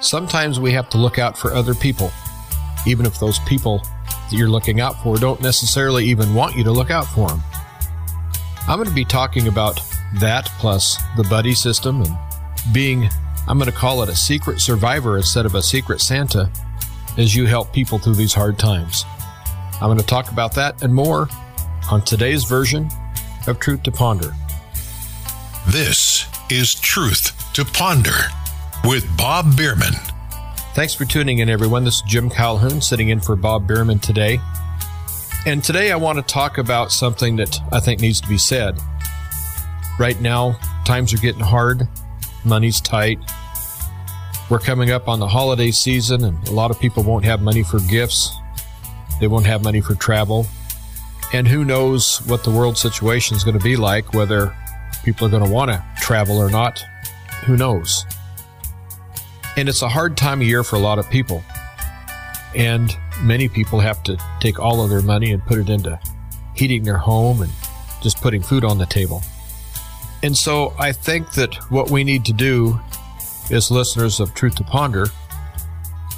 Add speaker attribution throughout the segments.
Speaker 1: Sometimes we have to look out for other people, even if those people that you're looking out for don't necessarily even want you to look out for them. I'm going to be talking about that plus the buddy system and being, I'm going to call it a secret survivor instead of a secret Santa as you help people through these hard times. I'm going to talk about that and more on today's version of Truth to Ponder.
Speaker 2: This is Truth to Ponder with Bob Bierman.
Speaker 1: Thanks for tuning in, everyone. This is Jim Calhoun sitting in for Bob Bierman today. And today I want to talk about something that I think needs to be said. Right now, times are getting hard, money's tight. We're coming up on the holiday season, and a lot of people won't have money for gifts. They won't have money for travel. And who knows what the world situation is going to be like, whether people are going to want to travel or not. Who knows? And it's a hard time of year for a lot of people. And many people have to take all of their money and put it into heating their home and just putting food on the table. And so I think that what we need to do as listeners of Truth to Ponder,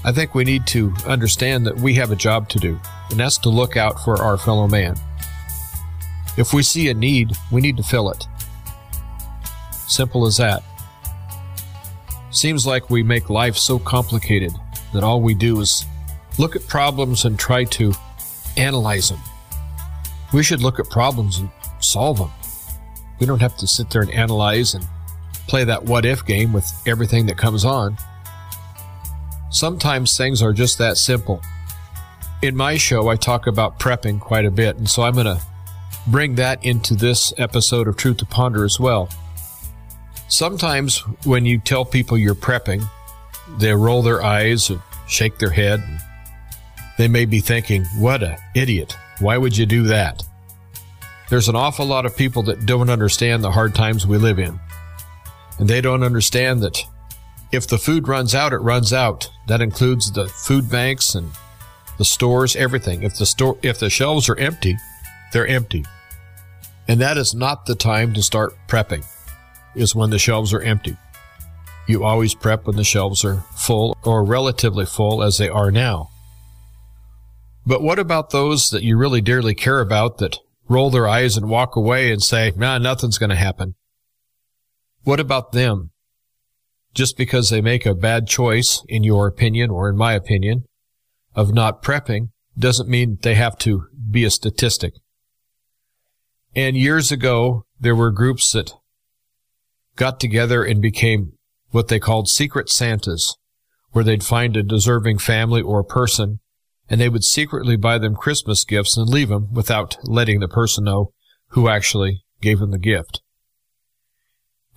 Speaker 1: I think we need to understand that we have a job to do, and that's to look out for our fellow man. If we see a need, we need to fill it. Simple as that. Seems like we make life so complicated that all we do is look at problems and try to analyze them. We should look at problems and solve them. We don't have to sit there and analyze and play that what if game with everything that comes on. Sometimes things are just that simple. In my show, I talk about prepping quite a bit, and so I'm going to bring that into this episode of Truth to Ponder as well. Sometimes when you tell people you're prepping, they roll their eyes and shake their head. They may be thinking, what a idiot. Why would you do that? There's an awful lot of people that don't understand the hard times we live in. And they don't understand that if the food runs out, it runs out. That includes the food banks and the stores, everything. If the store, if the shelves are empty, they're empty. And that is not the time to start prepping is when the shelves are empty. You always prep when the shelves are full or relatively full as they are now. But what about those that you really dearly care about that roll their eyes and walk away and say, nah, nothing's going to happen? What about them? Just because they make a bad choice, in your opinion or in my opinion, of not prepping doesn't mean they have to be a statistic. And years ago, there were groups that got together and became what they called secret Santas, where they'd find a deserving family or person, and they would secretly buy them Christmas gifts and leave them without letting the person know who actually gave them the gift.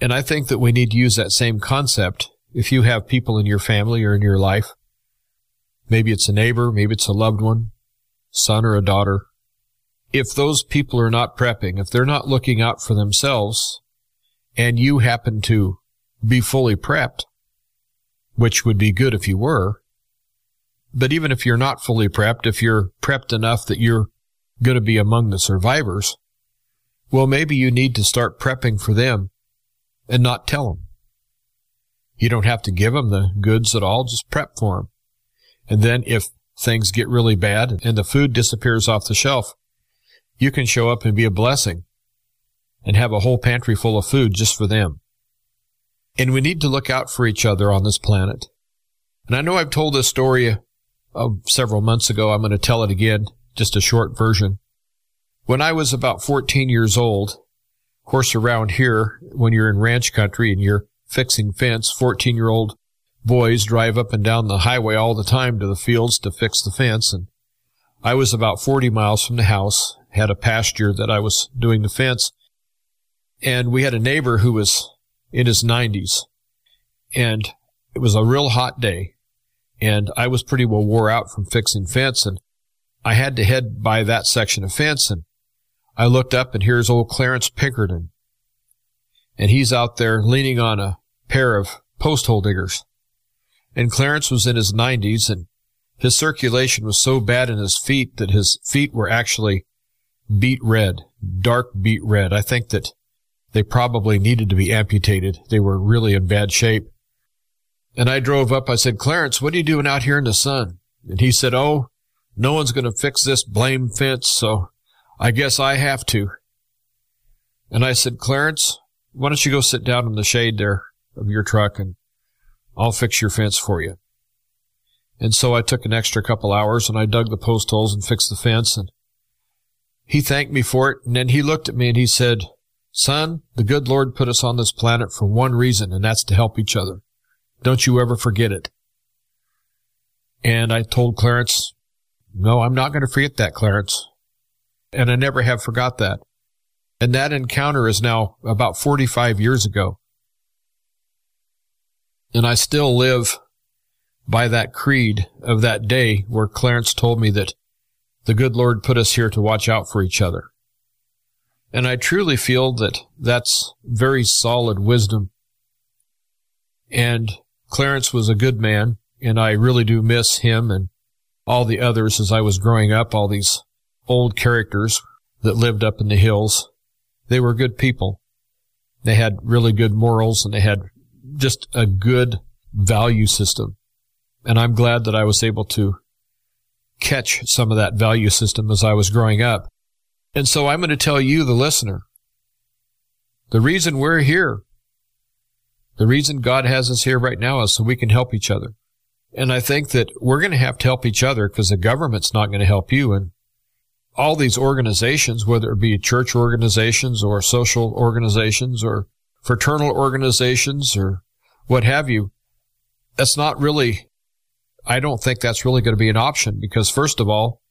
Speaker 1: And I think that we need to use that same concept if you have people in your family or in your life. Maybe it's a neighbor, maybe it's a loved one, son or a daughter. If those people are not prepping, if they're not looking out for themselves, and you happen to be fully prepped, which would be good if you were. But even if you're not fully prepped, if you're prepped enough that you're going to be among the survivors, well, maybe you need to start prepping for them and not tell them. You don't have to give them the goods at all, just prep for them. And then if things get really bad and the food disappears off the shelf, you can show up and be a blessing and have a whole pantry full of food just for them. And we need to look out for each other on this planet. And I know I've told this story uh, several months ago. I'm going to tell it again, just a short version. When I was about 14 years old, of course, around here, when you're in ranch country and you're fixing fence, 14 year old boys drive up and down the highway all the time to the fields to fix the fence. And I was about 40 miles from the house, had a pasture that I was doing the fence, and we had a neighbor who was in his 90s. And it was a real hot day. And I was pretty well wore out from fixing fence. And I had to head by that section of fence. And I looked up and here's old Clarence Pinkerton. And he's out there leaning on a pair of post hole diggers. And Clarence was in his 90s and his circulation was so bad in his feet that his feet were actually beet red, dark beet red. I think that they probably needed to be amputated. They were really in bad shape. And I drove up. I said, Clarence, what are you doing out here in the sun? And he said, Oh, no one's going to fix this blame fence, so I guess I have to. And I said, Clarence, why don't you go sit down in the shade there of your truck and I'll fix your fence for you. And so I took an extra couple hours and I dug the post holes and fixed the fence and he thanked me for it. And then he looked at me and he said, son, the good Lord put us on this planet for one reason, and that's to help each other. Don't you ever forget it. And I told Clarence, no, I'm not going to forget that, Clarence. And I never have forgot that. And that encounter is now about 45 years ago. And I still live by that creed of that day where Clarence told me that the good Lord put us here to watch out for each other. And I truly feel that that's very solid wisdom. And Clarence was a good man, and I really do miss him and all the others as I was growing up, all these old characters that lived up in the hills. They were good people. They had really good morals and they had just a good value system. And I'm glad that I was able to catch some of that value system as I was growing up. And so I'm going to tell you, the listener, the reason we're here, the reason God has us here right now is so we can help each other. And I think that we're going to have to help each other because the government's not going to help you. And all these organizations, whether it be church organizations or social organizations or fraternal organizations or what have you, that's not really, I don't think that's really going to be an option because first of all,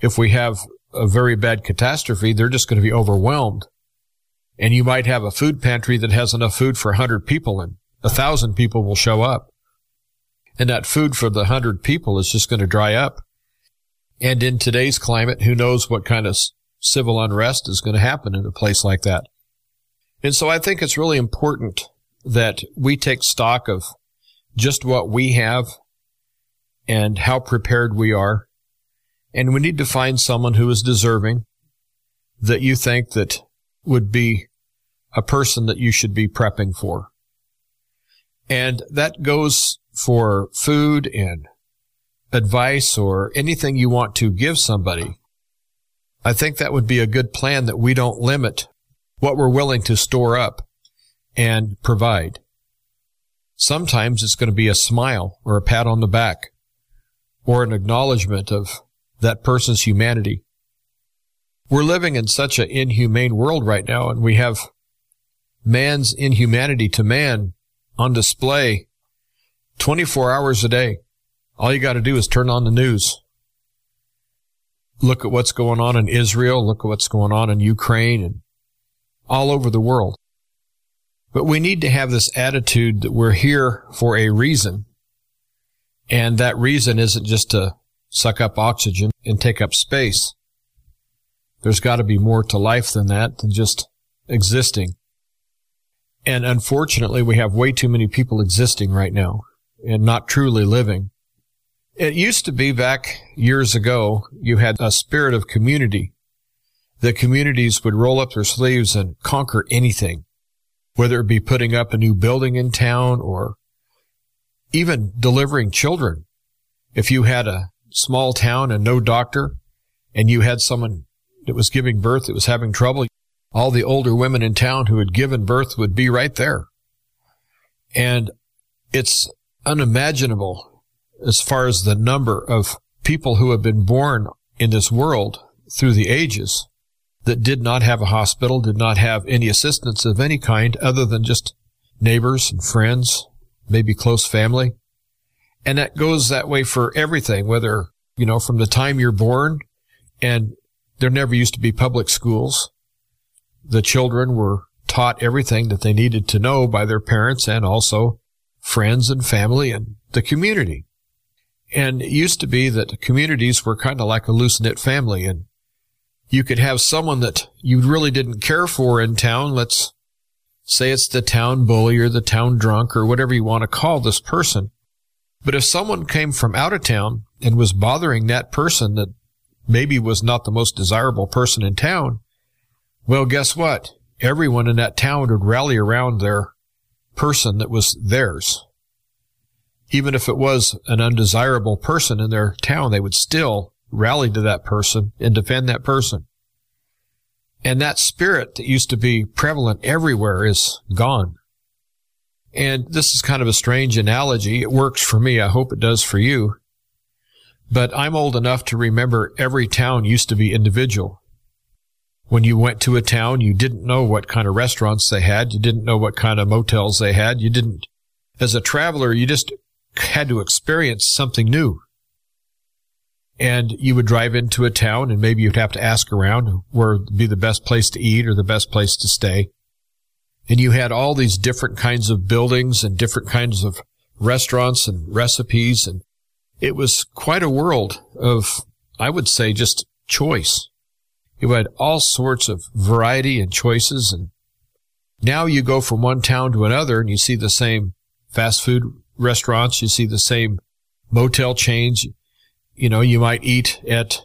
Speaker 1: if we have a very bad catastrophe, they're just going to be overwhelmed. And you might have a food pantry that has enough food for a hundred people and a thousand people will show up. And that food for the hundred people is just going to dry up. And in today's climate, who knows what kind of civil unrest is going to happen in a place like that. And so I think it's really important that we take stock of just what we have and how prepared we are and we need to find someone who is deserving that you think that would be a person that you should be prepping for. And that goes for food and advice or anything you want to give somebody. I think that would be a good plan that we don't limit what we're willing to store up and provide. Sometimes it's going to be a smile or a pat on the back or an acknowledgement of that person's humanity. We're living in such an inhumane world right now, and we have man's inhumanity to man on display 24 hours a day. All you got to do is turn on the news. Look at what's going on in Israel. Look at what's going on in Ukraine and all over the world. But we need to have this attitude that we're here for a reason. And that reason isn't just to suck up oxygen and take up space. There's got to be more to life than that, than just existing. And unfortunately, we have way too many people existing right now and not truly living. It used to be back years ago, you had a spirit of community. The communities would roll up their sleeves and conquer anything, whether it be putting up a new building in town or even delivering children. If you had a small town and no doctor, and you had someone that was giving birth that was having trouble, all the older women in town who had given birth would be right there. And it's unimaginable as far as the number of people who have been born in this world through the ages that did not have a hospital, did not have any assistance of any kind other than just neighbors and friends, maybe close family. And that goes that way for everything, whether, you know, from the time you're born and there never used to be public schools. The children were taught everything that they needed to know by their parents and also friends and family and the community. And it used to be that communities were kind of like a loose knit family and you could have someone that you really didn't care for in town. Let's say it's the town bully or the town drunk or whatever you want to call this person. But if someone came from out of town and was bothering that person that maybe was not the most desirable person in town, well, guess what? Everyone in that town would rally around their person that was theirs. even if it was an undesirable person in their town, they would still rally to that person and defend that person. And that spirit that used to be prevalent everywhere is gone. And this is kind of a strange analogy. It works for me. I hope it does for you. But I'm old enough to remember every town used to be individual. When you went to a town, you didn't know what kind of restaurants they had. You didn't know what kind of motels they had. You didn't, as a traveler, you just had to experience something new. And you would drive into a town and maybe you'd have to ask around where would be the best place to eat or the best place to stay. And you had all these different kinds of buildings and different kinds of restaurants and recipes. And it was quite a world of, I would say, just choice. You had all sorts of variety and choices. And now you go from one town to another and you see the same fast food restaurants. You see the same motel chains. You know, you might eat at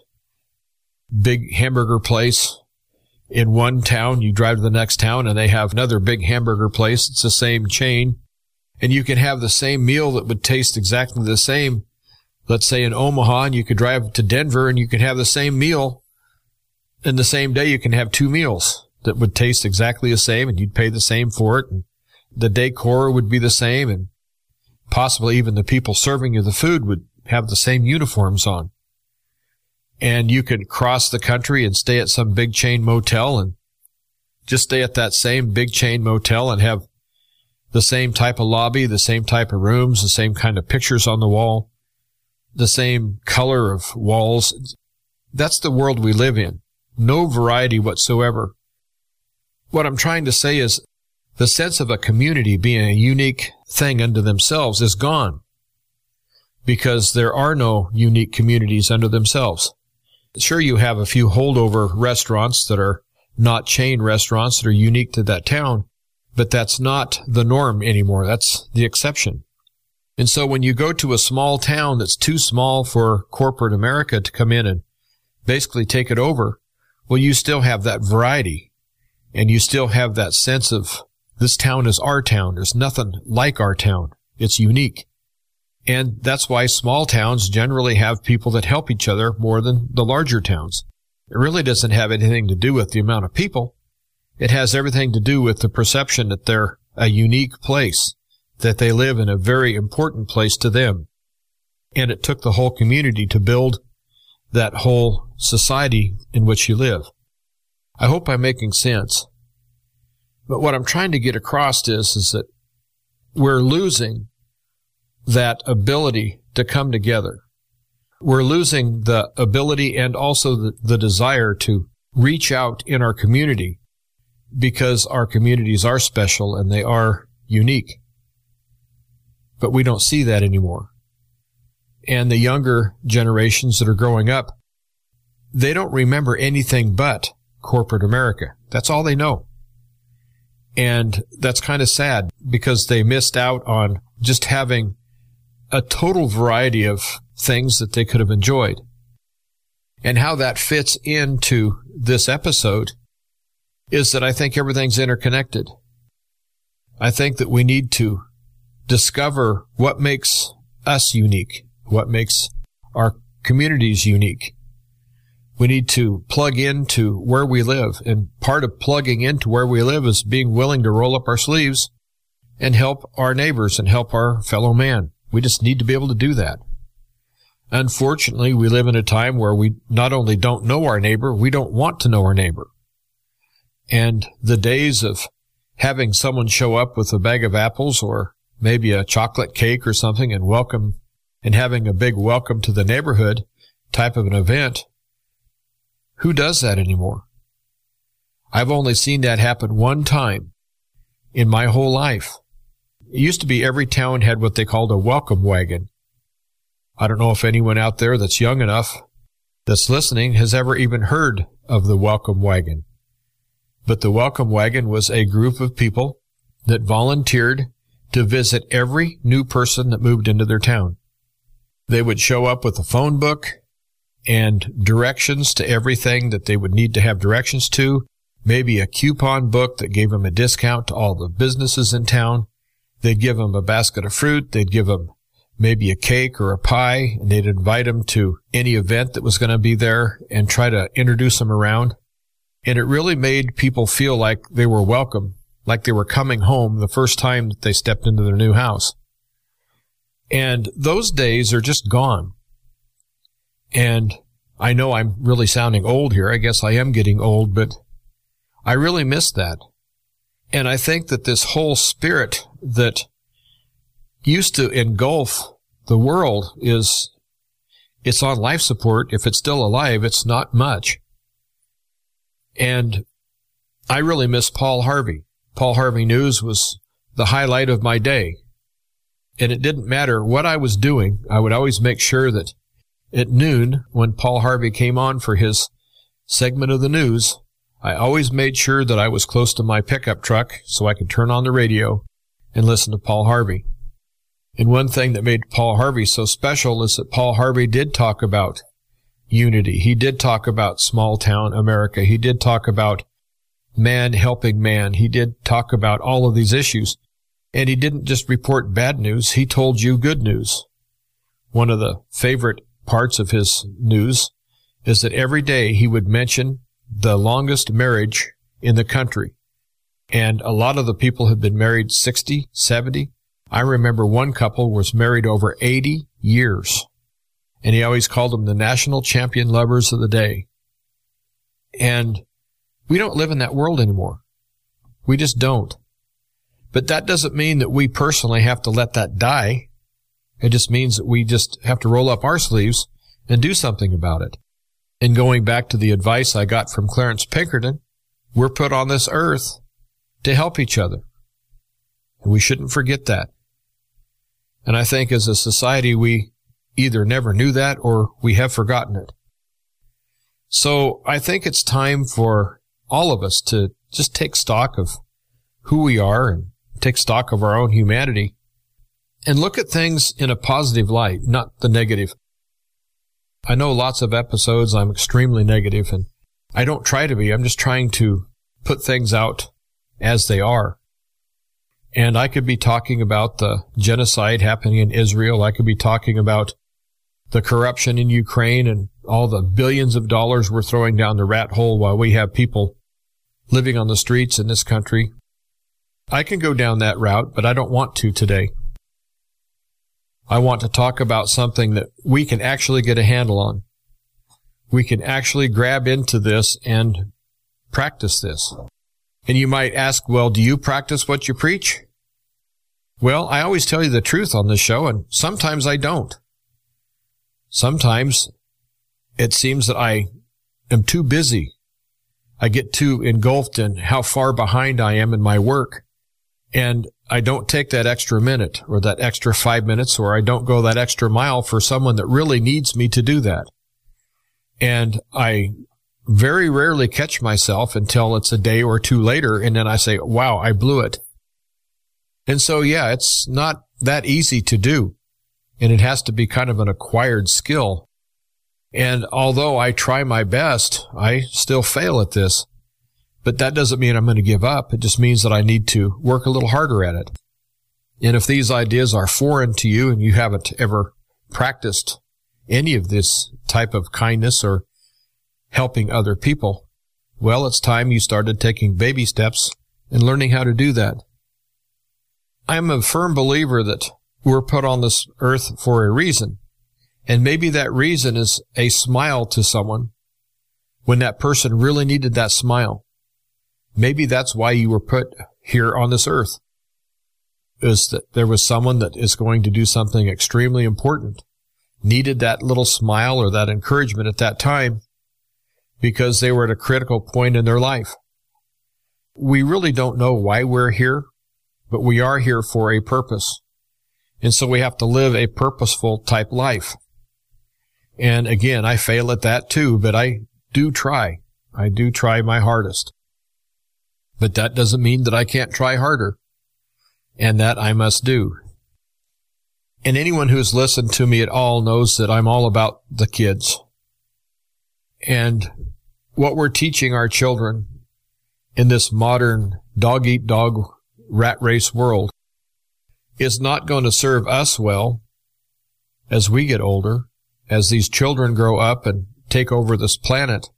Speaker 1: big hamburger place in one town. You drive to the next town and they have another big hamburger place. It's the same chain and you can have the same meal that would taste exactly the same. Let's say in Omaha and you could drive to Denver and you could have the same meal in the same day. You can have two meals that would taste exactly the same and you'd pay the same for it. And the decor would be the same and possibly even the people serving you the food would have the same uniforms on. And you could cross the country and stay at some big chain motel and just stay at that same big chain motel and have the same type of lobby, the same type of rooms, the same kind of pictures on the wall, the same color of walls. That's the world we live in. No variety whatsoever. What I'm trying to say is the sense of a community being a unique thing unto themselves is gone because there are no unique communities unto themselves. Sure, you have a few holdover restaurants that are not chain restaurants that are unique to that town, but that's not the norm anymore. That's the exception. And so when you go to a small town that's too small for corporate America to come in and basically take it over, well, you still have that variety and you still have that sense of this town is our town. There's nothing like our town. It's unique. And that's why small towns generally have people that help each other more than the larger towns. It really doesn't have anything to do with the amount of people. It has everything to do with the perception that they're a unique place, that they live in a very important place to them. And it took the whole community to build that whole society in which you live. I hope I'm making sense. But what I'm trying to get across is, is that we're losing that ability to come together. We're losing the ability and also the, the desire to reach out in our community because our communities are special and they are unique. But we don't see that anymore. And the younger generations that are growing up, they don't remember anything but corporate America. That's all they know. And that's kind of sad because they missed out on just having a total variety of things that they could have enjoyed. And how that fits into this episode is that I think everything's interconnected. I think that we need to discover what makes us unique, what makes our communities unique, we need to plug into where we live. And part of plugging into where we live is being willing to roll up our sleeves and help our neighbors and help our fellow man. We just need to be able to do that. Unfortunately, we live in a time where we not only don't know our neighbor, we don't want to know our neighbor. And the days of having someone show up with a bag of apples or maybe a chocolate cake or something and welcome and having a big welcome to the neighborhood type of an event who does that anymore? I've only seen that happen one time in my whole life. It used to be every town had what they called a welcome wagon. I don't know if anyone out there that's young enough that's listening has ever even heard of the welcome wagon. But the welcome wagon was a group of people that volunteered to visit every new person that moved into their town. They would show up with a phone book and directions to everything that they would need to have directions to, maybe a coupon book that gave them a discount to all the businesses in town. They'd give them a basket of fruit. They'd give them maybe a cake or a pie, and they'd invite them to any event that was going to be there and try to introduce them around. And it really made people feel like they were welcome, like they were coming home the first time that they stepped into their new house. And those days are just gone. And I know I'm really sounding old here. I guess I am getting old, but I really miss that. And I think that this whole spirit that used to engulf the world is, it's on life support. If it's still alive, it's not much. And I really miss Paul Harvey. Paul Harvey News was the highlight of my day. And it didn't matter what I was doing. I would always make sure that at noon, when Paul Harvey came on for his segment of the news, I always made sure that I was close to my pickup truck so I could turn on the radio and listen to Paul Harvey. And one thing that made Paul Harvey so special is that Paul Harvey did talk about unity. He did talk about small town America. He did talk about man helping man. He did talk about all of these issues. And he didn't just report bad news. He told you good news. One of the favorite parts of his news is that every day he would mention the longest marriage in the country. And a lot of the people had been married 60, 70. I remember one couple was married over 80 years. And he always called them the national champion lovers of the day. And we don't live in that world anymore. We just don't. But that doesn't mean that we personally have to let that die. It just means that we just have to roll up our sleeves and do something about it. And going back to the advice I got from Clarence Pinkerton, we're put on this earth to help each other. And we shouldn't forget that. And I think as a society, we either never knew that or we have forgotten it. So I think it's time for all of us to just take stock of who we are and take stock of our own humanity and look at things in a positive light, not the negative. I know lots of episodes I'm extremely negative and I don't try to be. I'm just trying to put things out as they are. And I could be talking about the genocide happening in Israel. I could be talking about the corruption in Ukraine and all the billions of dollars we're throwing down the rat hole while we have people living on the streets in this country. I can go down that route, but I don't want to today. I want to talk about something that we can actually get a handle on. We can actually grab into this and practice this. And you might ask, well, do you practice what you preach? Well, I always tell you the truth on this show, and sometimes I don't. Sometimes it seems that I am too busy. I get too engulfed in how far behind I am in my work. And I don't take that extra minute or that extra five minutes, or I don't go that extra mile for someone that really needs me to do that. And I very rarely catch myself until it's a day or two later. And then I say, wow, I blew it. And so, yeah, it's not that easy to do. And it has to be kind of an acquired skill. And although I try my best, I still fail at this. But that doesn't mean I'm going to give up. It just means that I need to work a little harder at it. And if these ideas are foreign to you and you haven't ever practiced any of this type of kindness or helping other people, well, it's time you started taking baby steps and learning how to do that. I'm a firm believer that we're put on this earth for a reason. And maybe that reason is a smile to someone when that person really needed that smile. Maybe that's why you were put here on this earth. Is that there was someone that is going to do something extremely important, needed that little smile or that encouragement at that time because they were at a critical point in their life. We really don't know why we're here, but we are here for a purpose. And so we have to live a purposeful type life. And again, I fail at that too, but I do try. I do try my hardest. But that doesn't mean that I can't try harder. And that I must do. And anyone who's listened to me at all knows that I'm all about the kids. And what we're teaching our children in this modern dog eat dog rat race world is not going to serve us well as we get older, as these children grow up and take over this planet,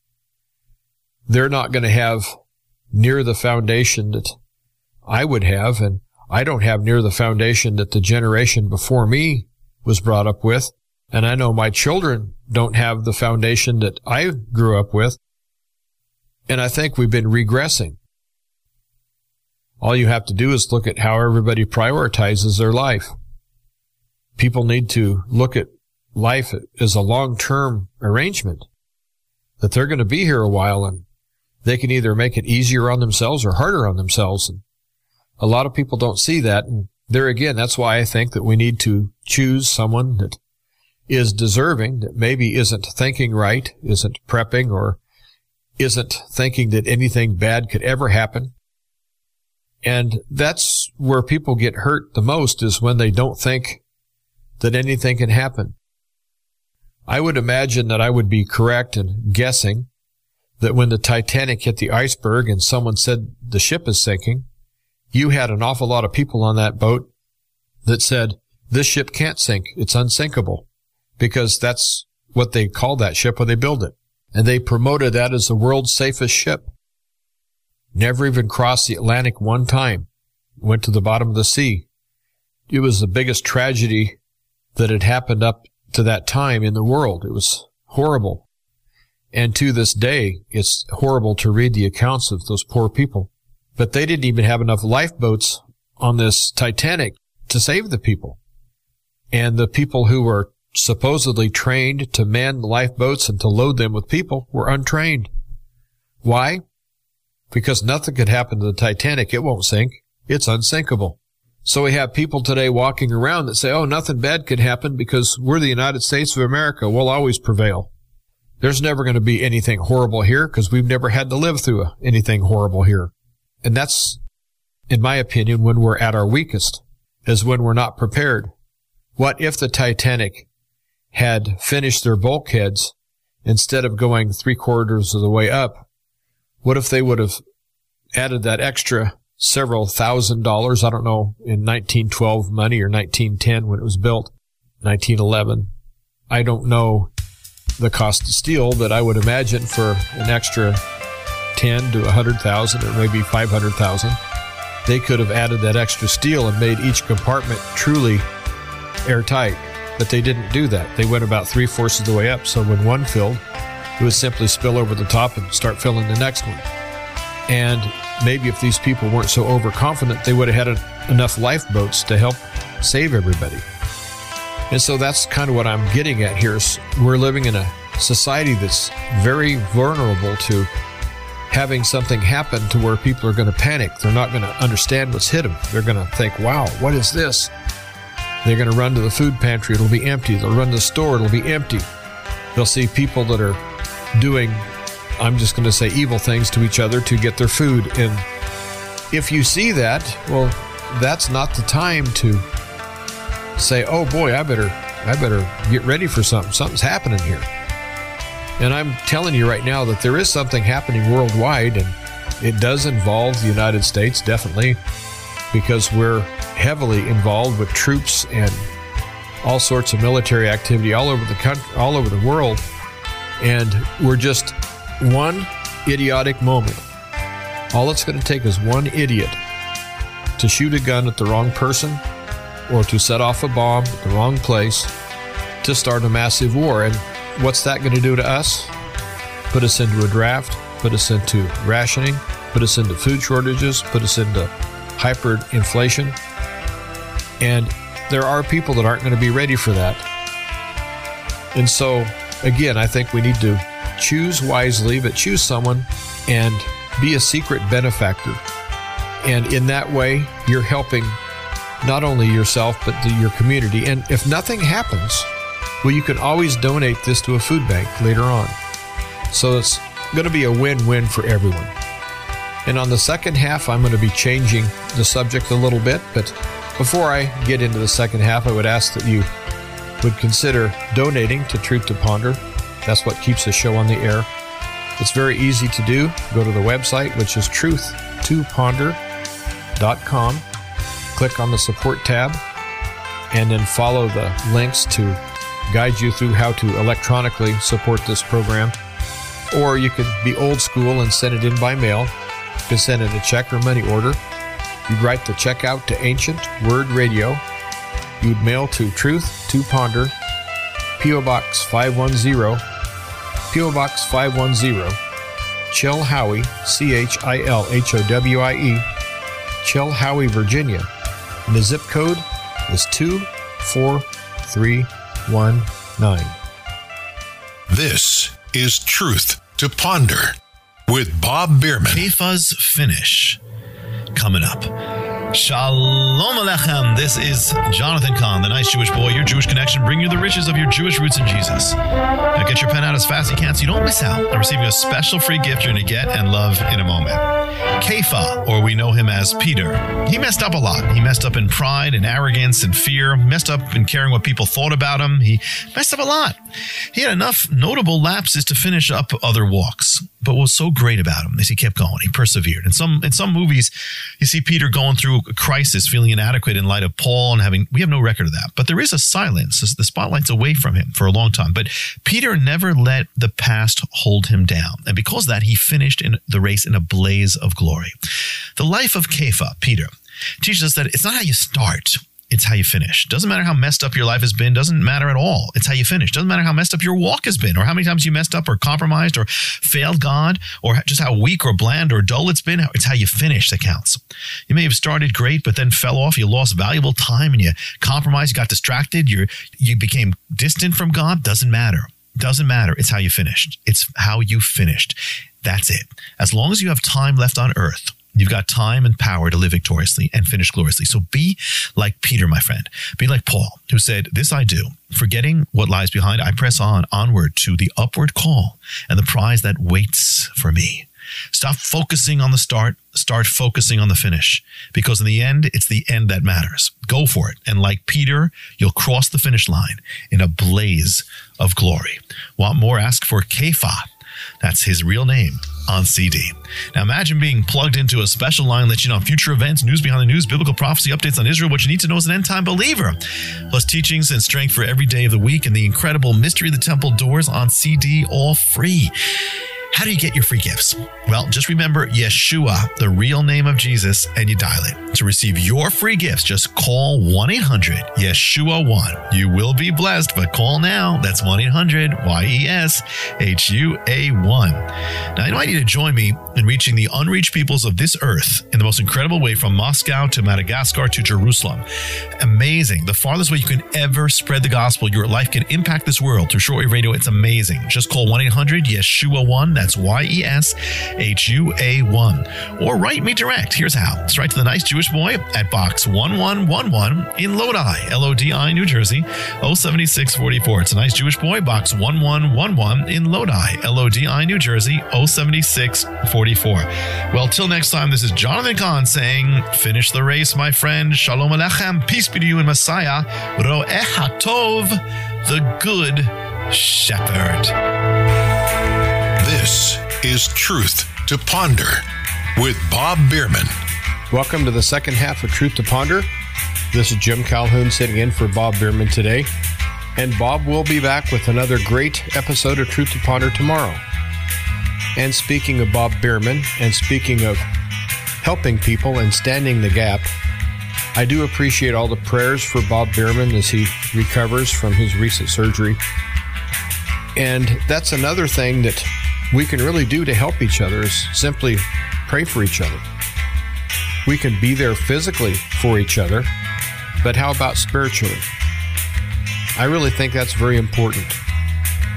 Speaker 1: they're not going to have near the foundation that I would have, and I don't have near the foundation that the generation before me was brought up with. And I know my children don't have the foundation that I grew up with. And I think we've been regressing. All you have to do is look at how everybody prioritizes their life. People need to look at life as a long-term arrangement that they're going to be here a while and they can either make it easier on themselves or harder on themselves. And a lot of people don't see that. And there again, that's why I think that we need to choose someone that is deserving, that maybe isn't thinking right, isn't prepping, or isn't thinking that anything bad could ever happen. And that's where people get hurt the most is when they don't think that anything can happen. I would imagine that I would be correct in guessing that when the Titanic hit the iceberg and someone said the ship is sinking, you had an awful lot of people on that boat that said, this ship can't sink. It's unsinkable because that's what they call that ship when they build it. And they promoted that as the world's safest ship. Never even crossed the Atlantic one time. Went to the bottom of the sea. It was the biggest tragedy that had happened up to that time in the world. It was horrible. And to this day, it's horrible to read the accounts of those poor people. But they didn't even have enough lifeboats on this Titanic to save the people. And the people who were supposedly trained to man lifeboats and to load them with people were untrained. Why? Because nothing could happen to the Titanic. It won't sink. It's unsinkable. So we have people today walking around that say, oh, nothing bad could happen because we're the United States of America. We'll always prevail. There's never going to be anything horrible here because we've never had to live through anything horrible here. And that's, in my opinion, when we're at our weakest, is when we're not prepared. What if the Titanic had finished their bulkheads instead of going three quarters of the way up? What if they would have added that extra several thousand dollars? I don't know, in 1912 money or 1910 when it was built, 1911. I don't know the cost of steel, but I would imagine for an extra 10 to 100,000 or maybe 500,000, they could have added that extra steel and made each compartment truly airtight. But they didn't do that. They went about three fourths of the way up. So when one filled, it would simply spill over the top and start filling the next one. And maybe if these people weren't so overconfident, they would have had a, enough lifeboats to help save everybody. And so that's kind of what I'm getting at here. We're living in a society that's very vulnerable to having something happen to where people are going to panic. They're not going to understand what's hit them. They're going to think, wow, what is this? They're going to run to the food pantry. It'll be empty. They'll run to the store. It'll be empty. They'll see people that are doing, I'm just going to say, evil things to each other to get their food. And if you see that, well, that's not the time to say, oh boy, I better, I better get ready for something. Something's happening here. And I'm telling you right now that there is something happening worldwide, and it does involve the United States, definitely, because we're heavily involved with troops and all sorts of military activity all over the country, all over the world. And we're just one idiotic moment. All it's going to take is one idiot to shoot a gun at the wrong person or to set off a bomb at the wrong place to start a massive war. And what's that going to do to us? Put us into a draft, put us into rationing, put us into food shortages, put us into hyperinflation. And there are people that aren't going to be ready for that. And so, again, I think we need to choose wisely, but choose someone and be a secret benefactor. And in that way, you're helping not only yourself, but the, your community. And if nothing happens, well, you can always donate this to a food bank later on. So it's going to be a win win for everyone. And on the second half, I'm going to be changing the subject a little bit. But before I get into the second half, I would ask that you would consider donating to Truth to Ponder. That's what keeps the show on the air. It's very easy to do. Go to the website, which is truth2ponder.com. Click on the support tab and then follow the links to guide you through how to electronically support this program. Or you could be old school and send it in by mail. Can send in a check or money order. You'd write the check out to Ancient Word Radio. You'd mail to Truth to Ponder, P.O. Box 510, P.O. Box 510, Chilhowie, C H I L H O W I E, Chilhowie, Virginia. And the zip code is 24319.
Speaker 2: This is Truth to Ponder with Bob Bierman.
Speaker 3: Kepha's finish coming up. Shalom Alechem. This is Jonathan Cahn, the nice Jewish boy, your Jewish connection, bring you the riches of your Jewish roots in Jesus. Now get your pen out as fast as you can so you don't miss out on receiving a special free gift you're going to get and love in a moment. Kepha, or we know him as Peter, he messed up a lot. He messed up in pride and arrogance and fear, messed up in caring what people thought about him. He messed up a lot. He had enough notable lapses to finish up other walks. But what was so great about him is he kept going. He persevered. In some in some movies, you see Peter going through crisis, feeling inadequate in light of Paul and having we have no record of that. But there is a silence. The spotlight's away from him for a long time. But Peter never let the past hold him down. And because that, he finished in the race in a blaze of glory. The life of Kepha, Peter, teaches us that it's not how you start, it's how you finish. Doesn't matter how messed up your life has been, doesn't matter at all. It's how you finish. Doesn't matter how messed up your walk has been, or how many times you messed up, or compromised, or failed God, or just how weak or bland or dull it's been. It's how you finish that counts. You may have started great, but then fell off. You lost valuable time and you compromised, you got distracted, you you became distant from God. Doesn't matter. Doesn't matter. It's how you finished. It's how you finished. That's it. As long as you have time left on earth, You've got time and power to live victoriously and finish gloriously. So be like Peter, my friend. Be like Paul, who said, This I do. Forgetting what lies behind, I press on, onward to the upward call and the prize that waits for me. Stop focusing on the start, start focusing on the finish. Because in the end, it's the end that matters. Go for it. And like Peter, you'll cross the finish line in a blaze of glory. Want more? Ask for Kepha. That's his real name on CD. Now imagine being plugged into a special line that you know future events, news behind the news, biblical prophecy, updates on Israel, what you need to know as an end time believer, plus teachings and strength for every day of the week, and the incredible Mystery of the Temple Doors on CD, all free. How do you get your free gifts? Well, just remember Yeshua, the real name of Jesus, and you dial it. To receive your free gifts, just call 1 800 Yeshua 1. You will be blessed, but call now. That's 1 800 Y E S H U A 1. Now, I invite you to join me in reaching the unreached peoples of this earth in the most incredible way from Moscow to Madagascar to Jerusalem. Amazing. The farthest way you can ever spread the gospel, your life can impact this world through shortwave radio. It's amazing. Just call 1 800 Yeshua 1. That's Y E S H U A 1. Or write me direct. Here's how. It's right to the nice Jewish boy at Box 1111 in Lodi, L O D I, New Jersey, 07644. It's a nice Jewish boy, Box 1111 in Lodi, L O D I, New Jersey, 07644. Well, till next time, this is Jonathan Cahn saying, Finish the race, my friend. Shalom Alechem. Peace be to you in Messiah. Ro'eh HaTov, the Good Shepherd.
Speaker 2: Is Truth to Ponder with Bob Bierman.
Speaker 1: Welcome to the second half of Truth to Ponder. This is Jim Calhoun sitting in for Bob Bierman today. And Bob will be back with another great episode of Truth to Ponder tomorrow. And speaking of Bob Bierman and speaking of helping people and standing the gap, I do appreciate all the prayers for Bob Bierman as he recovers from his recent surgery. And that's another thing that we can really do to help each other is simply pray for each other. We can be there physically for each other, but how about spiritually? I really think that's very important.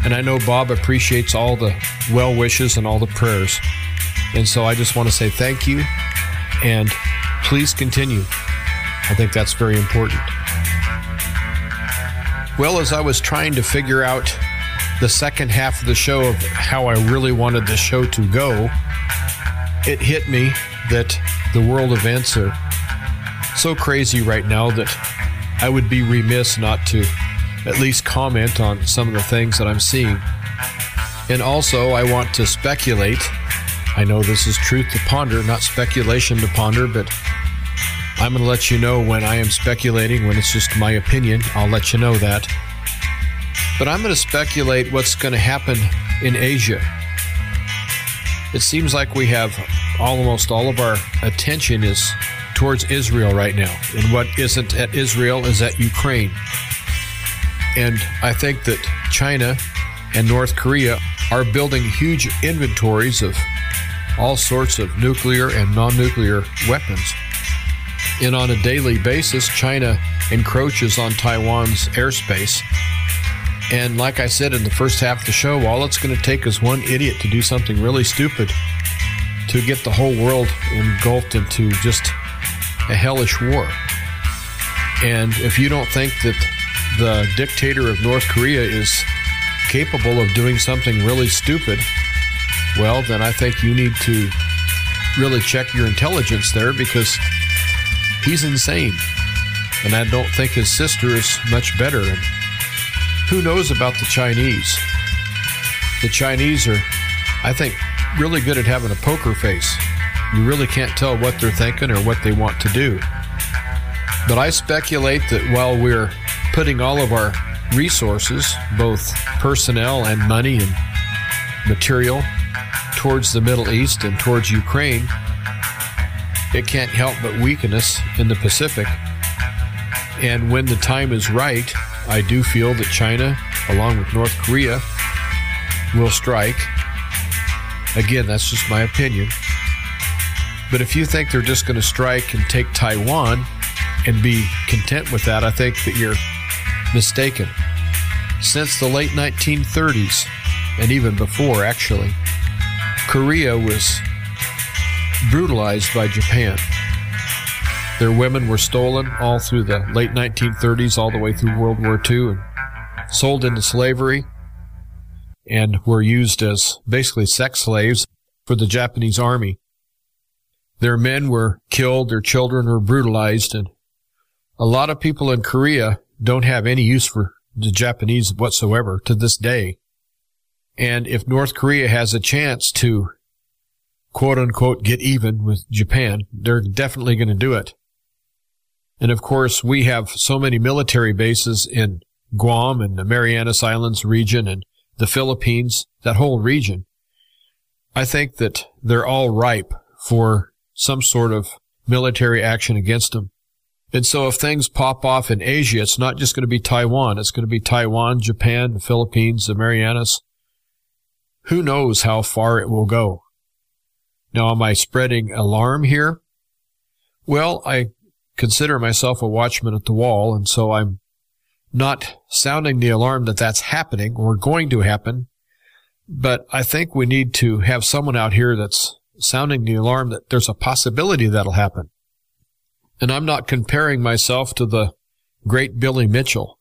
Speaker 1: And I know Bob appreciates all the well wishes and all the prayers. And so I just want to say thank you and please continue. I think that's very important. Well, as I was trying to figure out the second half of the show of how I really wanted the show to go, it hit me that the world events are so crazy right now that I would be remiss not to at least comment on some of the things that I'm seeing. And also, I want to speculate. I know this is truth to ponder, not speculation to ponder, but I'm going to let you know when I am speculating, when it's just my opinion. I'll let you know that. But I'm going to speculate what's going to happen in Asia. It seems like we have almost all of our attention is towards Israel right now. And what isn't at Israel is at Ukraine. And I think that China and North Korea are building huge inventories of all sorts of nuclear and non nuclear weapons. And on a daily basis, China encroaches on Taiwan's airspace. And like I said in the first half of the show, all it's going to take is one idiot to do something really stupid to get the whole world engulfed into just a hellish war. And if you don't think that the dictator of North Korea is capable of doing something really stupid, well, then I think you need to really check your intelligence there because he's insane. And I don't think his sister is much better. Who knows about the Chinese? The Chinese are, I think, really good at having a poker face. You really can't tell what they're thinking or what they want to do. But I speculate that while we're putting all of our resources, both personnel and money and material, towards the Middle East and towards Ukraine, it can't help but weaken us in the Pacific. And when the time is right, I do feel that China, along with North Korea, will strike. Again, that's just my opinion. But if you think they're just going to strike and take Taiwan and be content with that, I think that you're mistaken. Since the late 1930s, and even before actually, Korea was brutalized by Japan. Their women were stolen all through the late 1930s, all the way through World War II, and sold into slavery and were used as basically sex slaves for the Japanese army. Their men were killed, their children were brutalized, and a lot of people in Korea don't have any use for the Japanese whatsoever to this day. And if North Korea has a chance to quote unquote get even with Japan, they're definitely going to do it. And of course, we have so many military bases in Guam and the Marianas Islands region and the Philippines, that whole region. I think that they're all ripe for some sort of military action against them. And so if things pop off in Asia, it's not just going to be Taiwan. It's going to be Taiwan, Japan, the Philippines, the Marianas, who knows how far it will go? Now, am I spreading alarm here? Well, I consider myself a watchman at the wall, and so I'm not sounding the alarm that that's happening or going to happen. But I think we need to have someone out here that's sounding the alarm that there's a possibility that'll happen. And I'm not comparing myself to the great Billy Mitchell.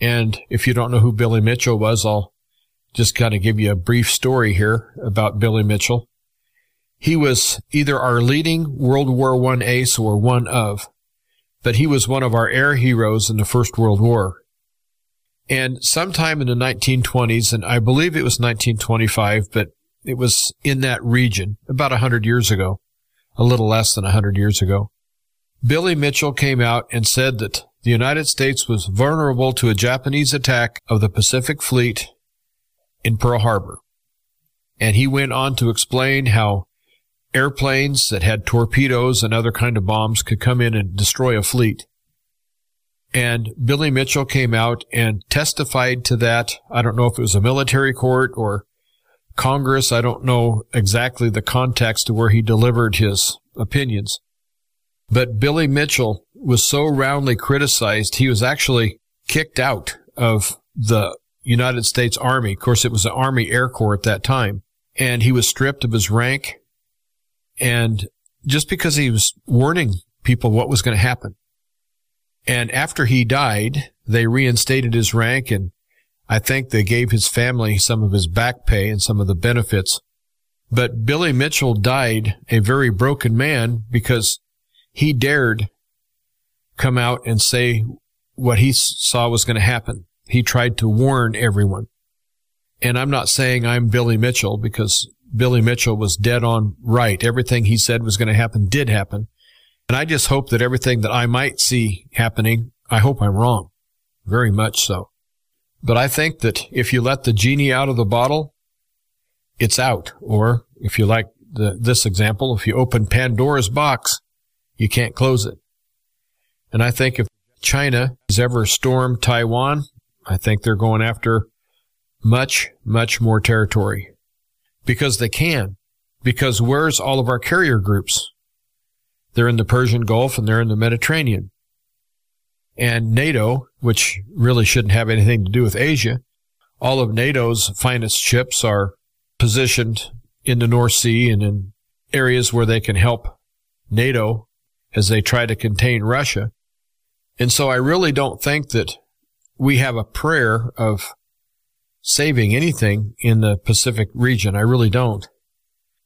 Speaker 1: And if you don't know who Billy Mitchell was, I'll just kind of give you a brief story here about Billy Mitchell. He was either our leading World War I ace or one of, but he was one of our air heroes in the First World War. And sometime in the 1920s, and I believe it was 1925, but it was in that region about a hundred years ago, a little less than a hundred years ago. Billy Mitchell came out and said that the United States was vulnerable to a Japanese attack of the Pacific Fleet in Pearl Harbor. And he went on to explain how airplanes that had torpedoes and other kind of bombs could come in and destroy a fleet. And Billy Mitchell came out and testified to that. I don't know if it was a military court or Congress. I don't know exactly the context where he delivered his opinions. But Billy Mitchell was so roundly criticized, he was actually kicked out of the United States Army. Of course, it was the Army Air Corps at that time. And he was stripped of his rank. And just because he was warning people what was going to happen. And after he died, they reinstated his rank and I think they gave his family some of his back pay and some of the benefits. But Billy Mitchell died a very broken man because he dared come out and say what he saw was going to happen. He tried to warn everyone. And I'm not saying I'm Billy Mitchell because Billy Mitchell was dead on right. Everything he said was going to happen did happen. And I just hope that everything that I might see happening, I hope I'm wrong. Very much so. But I think that if you let the genie out of the bottle, it's out. Or if you like the, this example, if you open Pandora's box, you can't close it. And I think if China has ever stormed Taiwan, I think they're going after much, much more territory because they can. Because where's all of our carrier groups? They're in the Persian Gulf and they're in the Mediterranean. And NATO, which really shouldn't have anything to do with Asia, all of NATO's finest ships are positioned in the North Sea and in areas where they can help NATO as they try to contain Russia. And so I really don't think that we have a prayer of saving anything in the Pacific region. I really don't.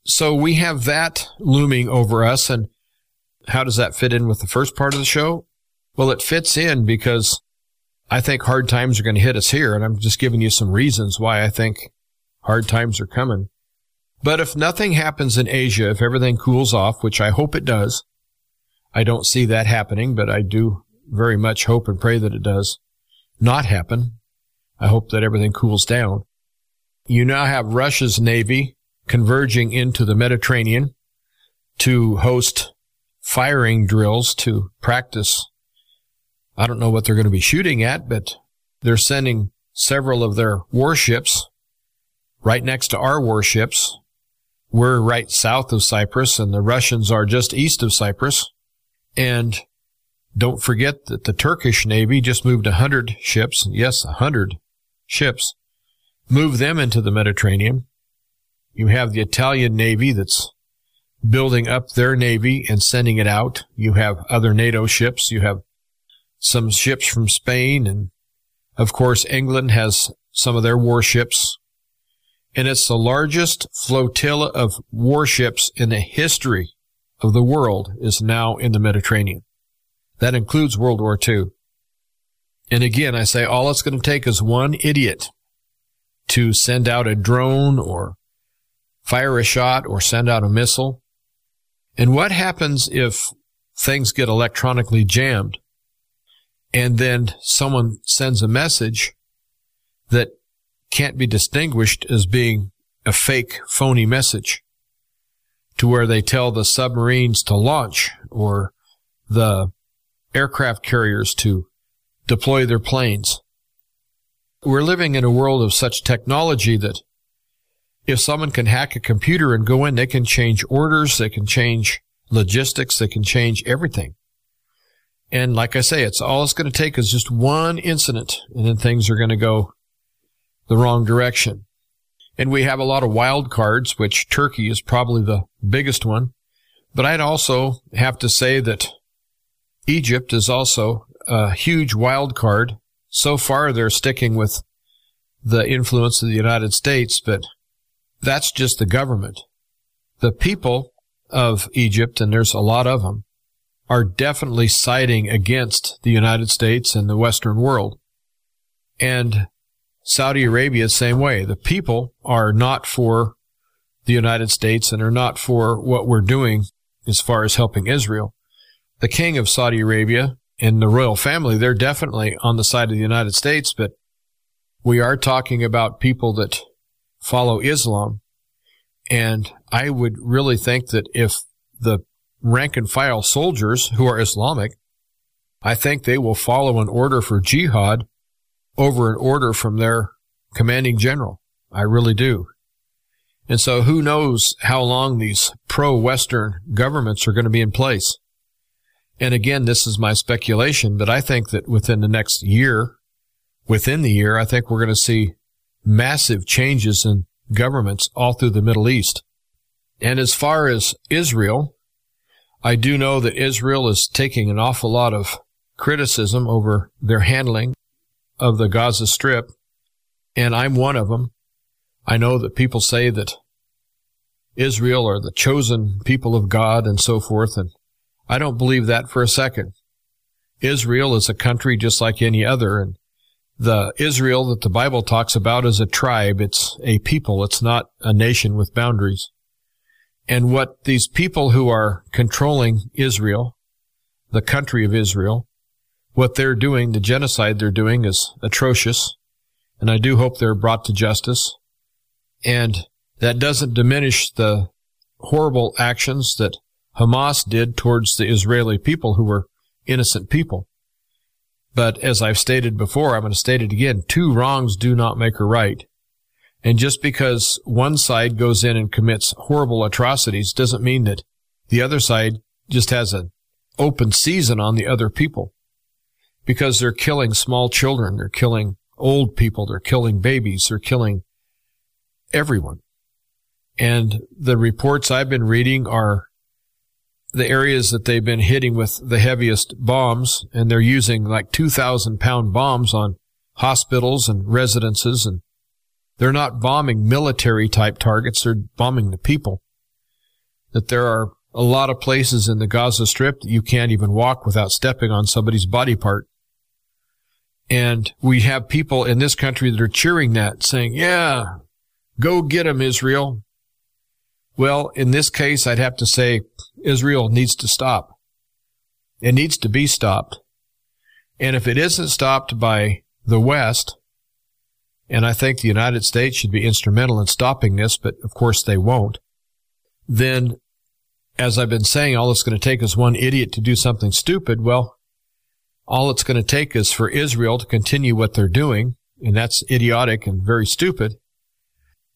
Speaker 1: So we have that looming over us. And how does that fit in with the first part of the show? Well, it fits in because I think hard times are going to hit us here. And I'm just giving you some reasons why I think hard times are coming. But if nothing happens in Asia, if everything cools off, which I hope it does, I don't see that happening, but I do very much hope and pray that it does not happen. I hope that everything cools down. You now have Russia's navy converging into the Mediterranean to host firing drills to practice. I don't know what they're going to be shooting at, but they're sending several of their warships right next to our warships. We're right south of Cyprus and the Russians are just east of Cyprus. And don't forget that the Turkish Navy just moved a hundred ships. Yes, a hundred ships. Move them into the Mediterranean. You have the Italian Navy that's building up their Navy and sending it out. You have other NATO ships. You have some ships from Spain. And of course, England has some of their warships. And it's the largest flotilla of warships in the history of the world is now in the Mediterranean. That includes World War II. And again, I say all it's going to take is one idiot to send out a drone or fire a shot or send out a missile. And what happens if things get electronically jammed and then someone sends a message that can't be distinguished as being a fake, phony message to where they tell the submarines to launch or the aircraft carriers to deploy their planes. We're living in a world of such technology that if someone can hack a computer and go in, they can change orders, they can change logistics, they can change everything. And like I say, it's all it's going to take is just one incident and then things are going to go the wrong direction. And we have a lot of wild cards, which Turkey is probably the biggest one. But I'd also have to say that Egypt is also a huge wild card. So far, they're sticking with the influence of the United States, but that's just the government. The people of Egypt, and there's a lot of them, are definitely siding against the United States and the Western world. And Saudi Arabia, same way. The people are not for the United States and are not for what we're doing as far as helping Israel. The king of Saudi Arabia in the royal family, they're definitely on the side of the United States, but we are talking about people that follow Islam. And I would really think that if the rank and file soldiers who are Islamic, I think they will follow an order for jihad over an order from their commanding general. I really do. And so who knows how long these pro-Western governments are going to be in place. And again, this is my speculation, but I think that within the next year, within the year, I think we're going to see massive changes in governments all through the Middle East. And as far as Israel, I do know that Israel is taking an awful lot of criticism over their handling of the Gaza Strip, and I'm one of them. I know that people say that Israel are the chosen people of God and so forth, and I don't believe that for a second. Israel is a country just like any other, and the Israel that the Bible talks about is a tribe. It's a people. It's not a nation with boundaries. And what these people who are controlling Israel, the country of Israel, what they're doing, the genocide they're doing is atrocious. and I do hope they're brought to justice. And that doesn't diminish the horrible actions that Hamas did towards the Israeli people who were innocent people. But as I've stated before, I'm going to state it again. Two wrongs do not make a right. And just because one side goes in and commits horrible atrocities doesn't mean that the other side just has an open season on the other people. Because they're killing small children, they're killing old people, they're killing babies, they're killing everyone. And the reports I've been reading are the areas that they've been hitting with the heaviest bombs, and they're using like 2,000 pound bombs on hospitals and residences, and they're not bombing military type targets, they're bombing the people. That there are a lot of places in the Gaza Strip that you can't even walk without stepping on somebody's body part. And we have people in this country that are cheering that, saying, yeah, go get Israel. Well, in this case, I'd have to say Israel needs to stop. It needs to be stopped. And if it isn't stopped by the West, and I think the United States should be instrumental in stopping this, but of course they won't, then, as I've been saying, all it's going to take is one idiot to do something stupid. Well, all it's going to take is for Israel to continue what they're doing, and that's idiotic and very stupid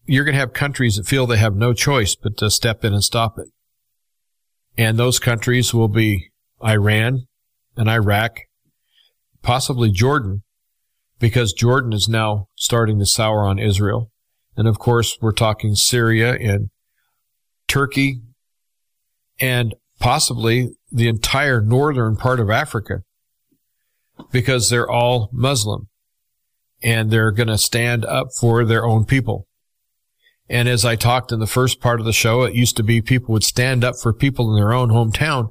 Speaker 1: you're going to have countries that feel they have no choice but to step in and stop it. And those countries will be Iran and Iraq, possibly Jordan, because Jordan is now starting to sour on Israel. And of course, we're talking Syria and Turkey and possibly the entire northern part of Africa because they're all Muslim and they're going to stand up for their own people. And as I talked in the first part of the show, it used to be people would stand up for people in their own hometown.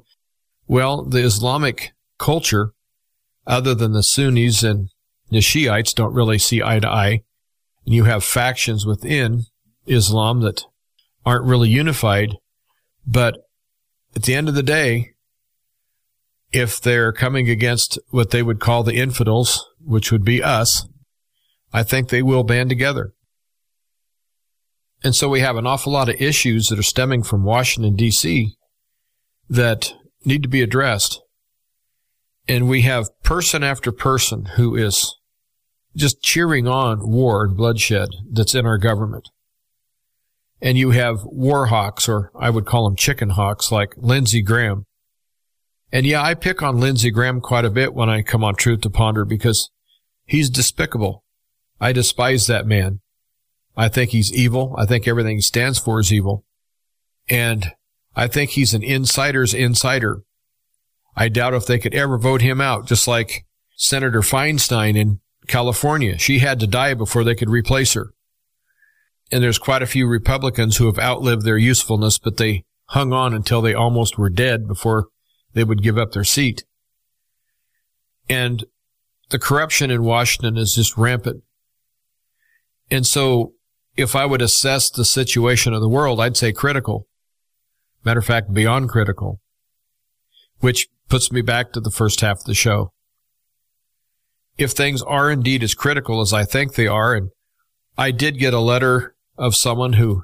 Speaker 1: Well, the Islamic culture, other than the Sunnis and the Shiites, don't really see eye to eye. And you have factions within Islam that aren't really unified. But at the end of the day, if they're coming against what they would call the infidels, which would be us, I think they will band together. And so we have an awful lot of issues that are stemming from Washington, D.C. that need to be addressed. And we have person after person who is just cheering on war and bloodshed that's in our government. And you have war hawks, or I would call them chicken hawks, like Lindsey Graham. And yeah, I pick on Lindsey Graham quite a bit when I come on Truth to Ponder because he's despicable. I despise that man. I think he's evil. I think everything he stands for is evil. And I think he's an insider's insider. I doubt if they could ever vote him out, just like Senator Feinstein in California. She had to die before they could replace her. And there's quite a few Republicans who have outlived their usefulness, but they hung on until they almost were dead before they would give up their seat. And the corruption in Washington is just rampant. And so if I would assess the situation of the world, I'd say critical. Matter of fact, beyond critical. Which puts me back to the first half of the show. If things are indeed as critical as I think they are, and I did get a letter of someone who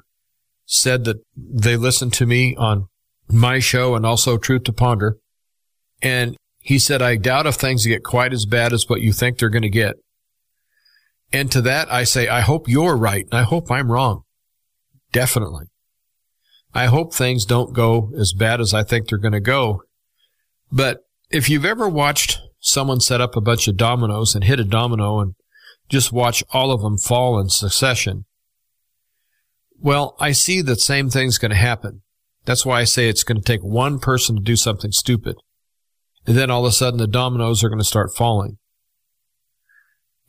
Speaker 1: said that they listened to me on my show and also Truth to Ponder. And he said, I doubt if things get quite as bad as what you think they're going to get. And to that, I say, I hope you're right. And I hope I'm wrong. Definitely. I hope things don't go as bad as I think they're going to go. But if you've ever watched someone set up a bunch of dominoes and hit a domino and just watch all of them fall in succession, well, I see the same thing's going to happen. That's why I say it's going to take one person to do something stupid. And then all of a sudden the dominoes are going to start falling.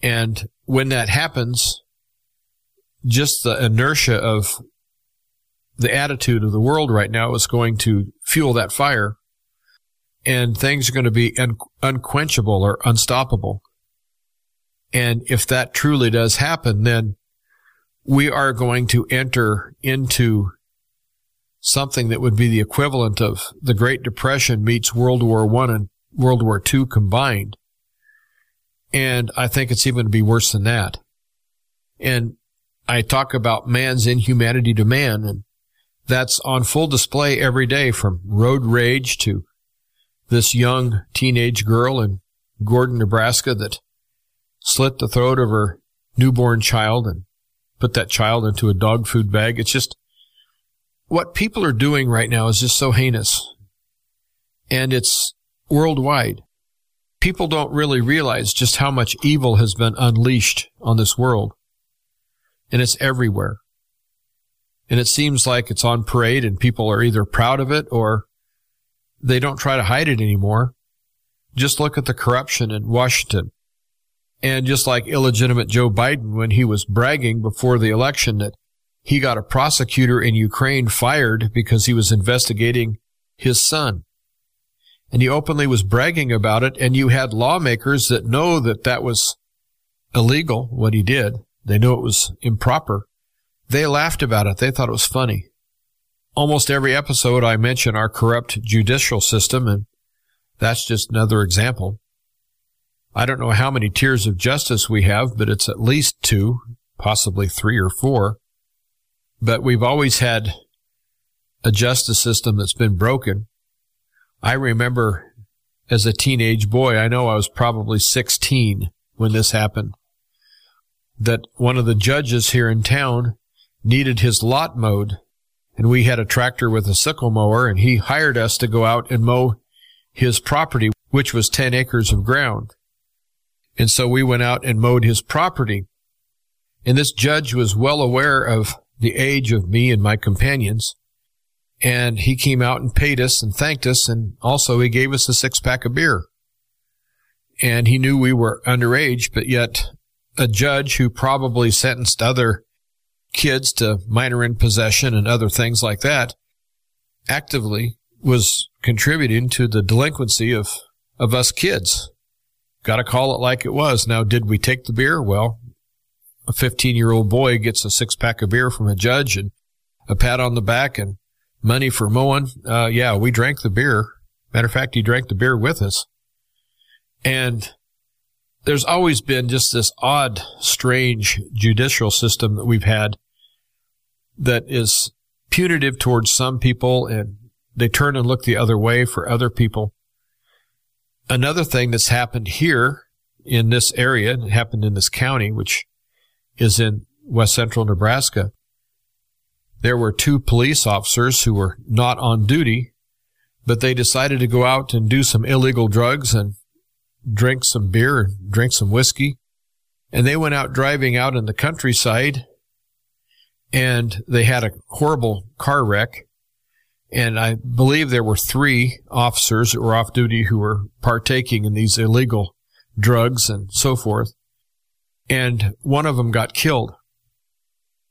Speaker 1: And when that happens, just the inertia of the attitude of the world right now is going to fuel that fire and things are going to be un- unquenchable or unstoppable. And if that truly does happen, then we are going to enter into something that would be the equivalent of the Great Depression meets World War One and World War Two combined. And I think it's even to be worse than that. And I talk about man's inhumanity to man, and that's on full display every day from road rage to this young teenage girl in Gordon, Nebraska that slit the throat of her newborn child and put that child into a dog food bag. It's just what people are doing right now is just so heinous. And it's worldwide. People don't really realize just how much evil has been unleashed on this world. And it's everywhere. And it seems like it's on parade and people are either proud of it or they don't try to hide it anymore. Just look at the corruption in Washington. And just like illegitimate Joe Biden when he was bragging before the election that he got a prosecutor in Ukraine fired because he was investigating his son. And he openly was bragging about it. And you had lawmakers that know that that was illegal, what he did. They knew it was improper. They laughed about it. They thought it was funny. Almost every episode I mention our corrupt judicial system, and that's just another example. I don't know how many tiers of justice we have, but it's at least two, possibly three or four. But we've always had a justice system that's been broken. I remember as a teenage boy, I know I was probably 16 when this happened, that one of the judges here in town needed his lot mowed and we had a tractor with a sickle mower and he hired us to go out and mow his property, which was 10 acres of ground. And so we went out and mowed his property. And this judge was well aware of the age of me and my companions. And he came out and paid us and thanked us. And also he gave us a six pack of beer. And he knew we were underage, but yet a judge who probably sentenced other kids to minor in possession and other things like that actively was contributing to the delinquency of, of us kids. Got to call it like it was. Now, did we take the beer? Well, a 15 year old boy gets a six pack of beer from a judge and a pat on the back and money for mowing. Uh, yeah, we drank the beer. Matter of fact, he drank the beer with us. And there's always been just this odd, strange judicial system that we've had that is punitive towards some people and they turn and look the other way for other people. Another thing that's happened here in this area, it happened in this county, which is in west central Nebraska. There were two police officers who were not on duty, but they decided to go out and do some illegal drugs and drink some beer and drink some whiskey. And they went out driving out in the countryside and they had a horrible car wreck and I believe there were three officers that were off duty who were partaking in these illegal drugs and so forth. And one of them got killed.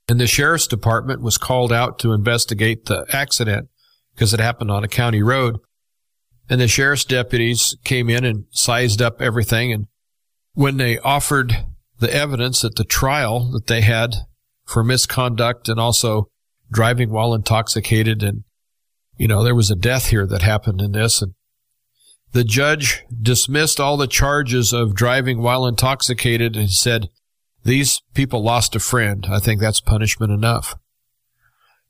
Speaker 1: And the sheriff's department was called out to investigate the accident because it happened on a county road. And the sheriff's deputies came in and sized up everything. And when they offered the evidence at the trial that they had for misconduct and also driving while intoxicated and you know, there was a death here that happened in this. And the judge dismissed all the charges of driving while intoxicated and said, these people lost a friend. I think that's punishment enough.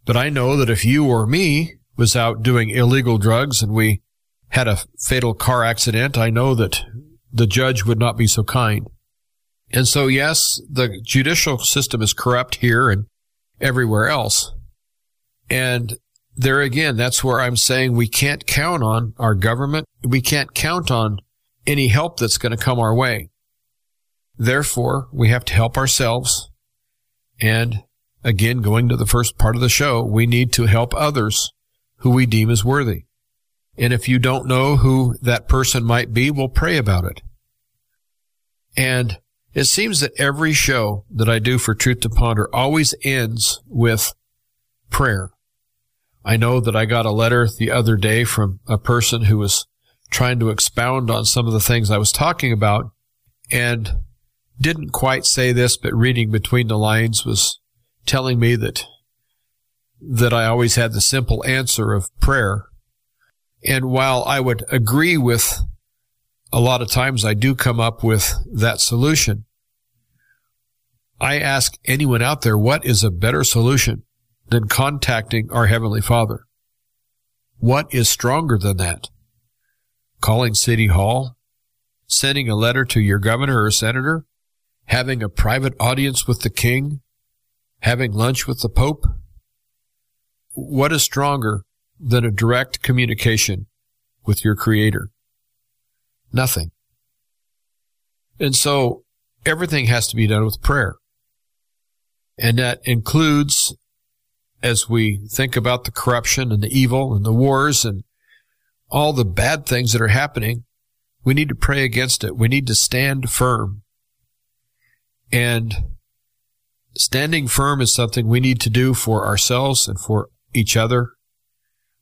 Speaker 1: But I know that if you or me was out doing illegal drugs and we had a fatal car accident, I know that the judge would not be so kind. And so, yes, the judicial system is corrupt here and everywhere else. And there again, that's where I'm saying we can't count on our government. We can't count on any help that's going to come our way. Therefore, we have to help ourselves. And again, going to the first part of the show, we need to help others who we deem as worthy. And if you don't know who that person might be, we'll pray about it. And it seems that every show that I do for Truth to Ponder always ends with prayer. I know that I got a letter the other day from a person who was trying to expound on some of the things I was talking about and didn't quite say this, but reading between the lines was telling me that that I always had the simple answer of prayer. And while I would agree with a lot of times I do come up with that solution, I ask anyone out there, what is a better solution than contacting our Heavenly Father? What is stronger than that? Calling City Hall? Sending a letter to your governor or senator? Having a private audience with the king? Having lunch with the Pope? What is stronger than a direct communication with your Creator? Nothing. And so everything has to be done with prayer. And that includes, as we think about the corruption and the evil and the wars and all the bad things that are happening, we need to pray against it. We need to stand firm. And standing firm is something we need to do for ourselves and for each other.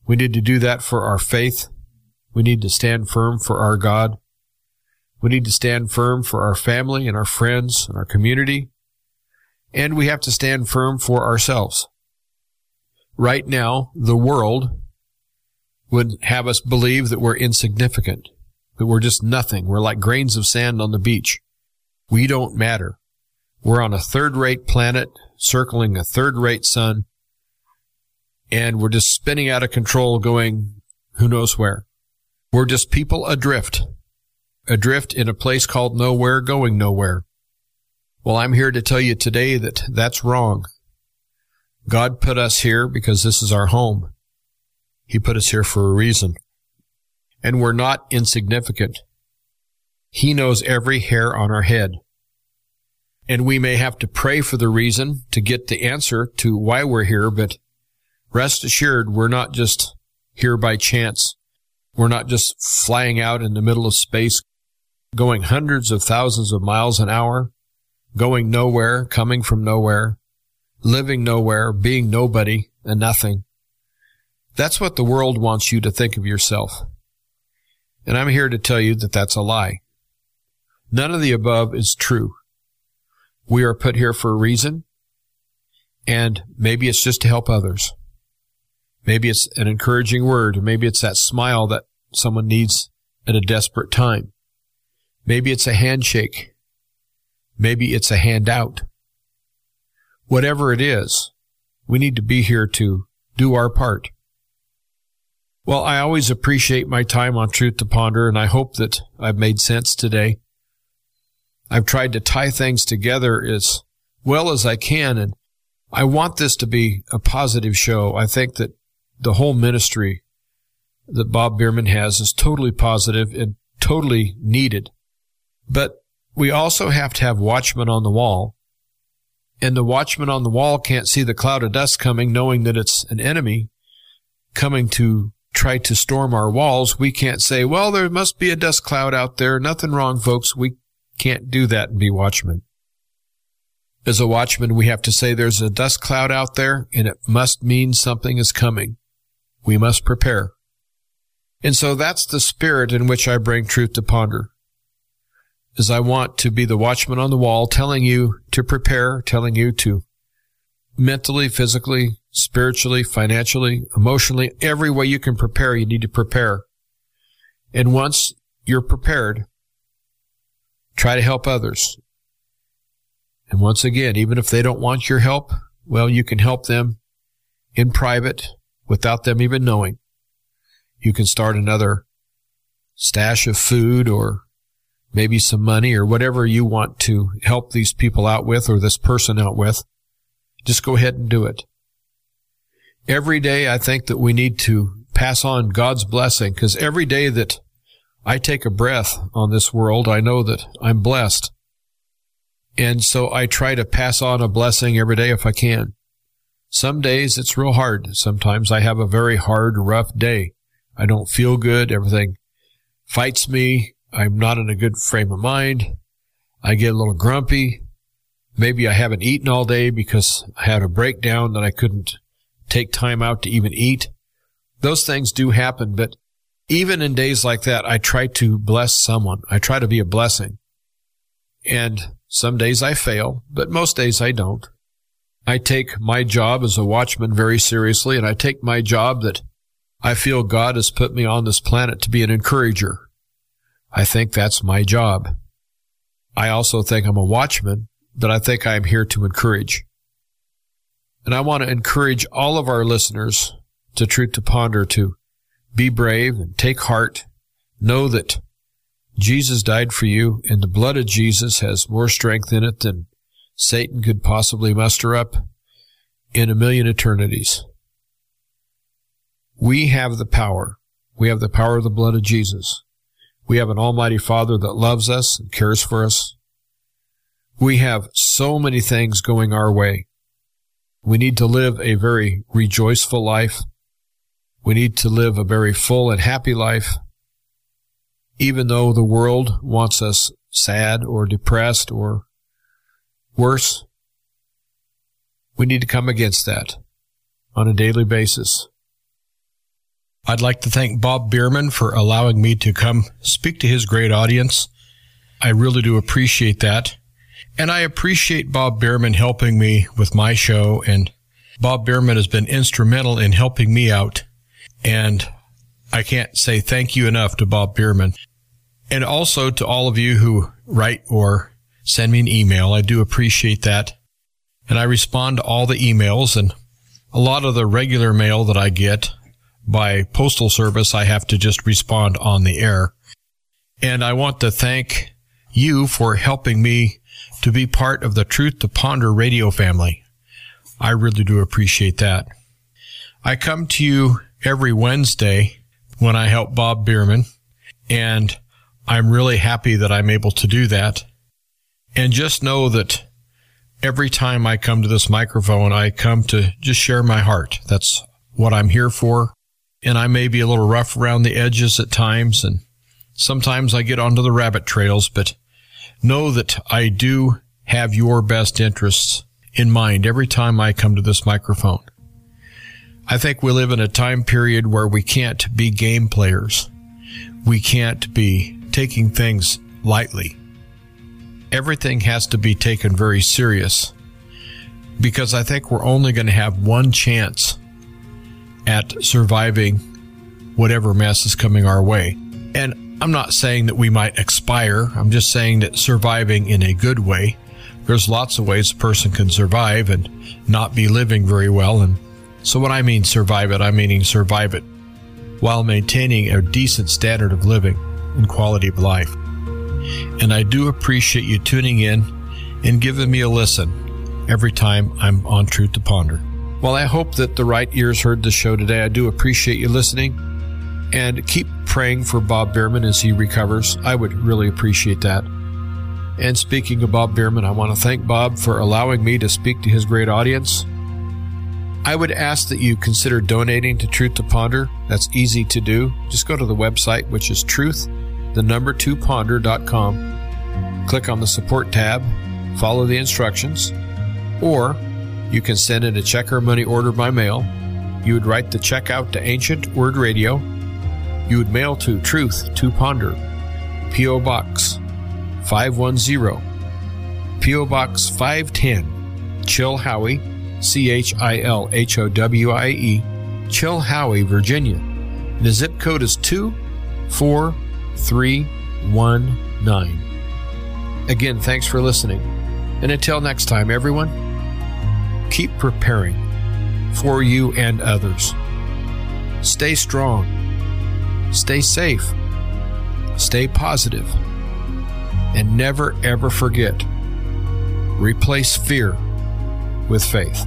Speaker 1: We need to do that for our faith. We need to stand firm for our God. We need to stand firm for our family and our friends and our community. And we have to stand firm for ourselves. Right now, the world would have us believe that we're insignificant, that we're just nothing. We're like grains of sand on the beach. We don't matter. We're on a third rate planet circling a third rate sun and we're just spinning out of control going who knows where. We're just people adrift, adrift in a place called nowhere going nowhere. Well, I'm here to tell you today that that's wrong. God put us here because this is our home. He put us here for a reason. And we're not insignificant. He knows every hair on our head. And we may have to pray for the reason to get the answer to why we're here, but rest assured, we're not just here by chance. We're not just flying out in the middle of space, going hundreds of thousands of miles an hour going nowhere, coming from nowhere, living nowhere, being nobody and nothing. That's what the world wants you to think of yourself. And I'm here to tell you that that's a lie. None of the above is true. We are put here for a reason, and maybe it's just to help others. Maybe it's an encouraging word. Maybe it's that smile that someone needs at a desperate time. Maybe it's a handshake. Maybe it's a handout. Whatever it is, we need to be here to do our part. Well, I always appreciate my time on Truth to Ponder, and I hope that I've made sense today. I've tried to tie things together as well as I can, and I want this to be a positive show. I think that the whole ministry that Bob Bierman has is totally positive and totally needed. But we also have to have watchmen on the wall. And the watchman on the wall can't see the cloud of dust coming, knowing that it's an enemy coming to try to storm our walls. We can't say, well, there must be a dust cloud out there. Nothing wrong, folks. We can't do that and be watchmen. As a watchman, we have to say there's a dust cloud out there and it must mean something is coming. We must prepare. And so that's the spirit in which I bring truth to ponder is I want to be the watchman on the wall, telling you to prepare, telling you to mentally, physically, spiritually, financially, emotionally, every way you can prepare, you need to prepare. And once you're prepared, try to help others. And once again, even if they don't want your help, well, you can help them in private without them even knowing. You can start another stash of food or maybe some money or whatever you want to help these people out with or this person out with, just go ahead and do it. Every day I think that we need to pass on God's blessing because every day that I take a breath on this world, I know that I'm blessed. And so I try to pass on a blessing every day if I can. Some days it's real hard. Sometimes I have a very hard, rough day. I don't feel good. Everything fights me. I'm not in a good frame of mind. I get a little grumpy. Maybe I haven't eaten all day because I had a breakdown that I couldn't take time out to even eat. Those things do happen, but even in days like that, I try to bless someone. I try to be a blessing. And some days I fail, but most days I don't. I take my job as a watchman very seriously, and I take my job that I feel God has put me on this planet to be an encourager. I think that's my job. I also think I'm a watchman
Speaker 4: but I think I am here to encourage. And I want to encourage all of our listeners to Truth to Ponder to be brave and take heart. Know that Jesus died for you, and the blood of Jesus has more strength in it than Satan could possibly muster up in a million eternities. We have the power. We have the power of the blood of Jesus. We have an Almighty Father that loves us and cares for us. We have so many things going our way. We need to live a very rejoiceful life. We need to live a very full and happy life. Even though the world wants us sad or depressed or worse, we need to come against that on a daily basis.
Speaker 1: I'd like to thank Bob Bierman for allowing me to come speak to his great audience. I really do appreciate that. And I appreciate Bob Bierman helping me with my show. And Bob Bierman has been instrumental in helping me out. And I can't say thank you enough to Bob Bierman. And also to all of you who write or send me an email. I do appreciate that. And I respond to all the emails and a lot of the regular mail that I get by postal service, I have to just respond on the air. And I want to thank you for helping me to be part of the Truth to Ponder radio family. I really do appreciate that. I come to you every Wednesday when I help Bob Bierman, and I'm really happy that I'm able to do that. And just know that every time I come to this microphone, I come to just share my heart. That's what I'm here for and I may be a little rough around the edges at times, and sometimes I get onto the rabbit trails, but know that I do have your best interests in mind every time I come to this microphone. I think we live in a time period where we can't be game players. We can't be taking things lightly. Everything has to be taken very serious because I think we're only going to have one chance at surviving whatever mess is coming our way. And I'm not saying that we might expire. I'm just saying that surviving in a good way. There's lots of ways a person can survive and not be living very well. And so when I mean survive it, I'm meaning survive it while maintaining a decent standard of living and quality of life. And I do appreciate you tuning in and giving me a listen every time I'm on Truth to Ponder. Well, I hope that the right ears heard the show today. I do appreciate you listening and keep praying for Bob Bierman as he recovers. I would really appreciate that. And speaking of Bob Bierman, I want to thank Bob for allowing me to speak to his great audience. I would ask that you consider donating to Truth to Ponder. That's easy to do. Just go to the website, which is truth, the number two ponder.com. Click on the support tab, follow the instructions, or you can send in a check or money order by mail. You would write the check out to Ancient Word Radio. You would mail to Truth to Ponder, P.O. Box 510, P.O. Box 510, Chilhowie, C H I L H O W I E, Chilhowie, Virginia. The zip code is 24319. Again, thanks for listening. And until next time, everyone, keep preparing for you and others. Stay strong. Stay safe. Stay positive. And never ever forget replace fear with faith.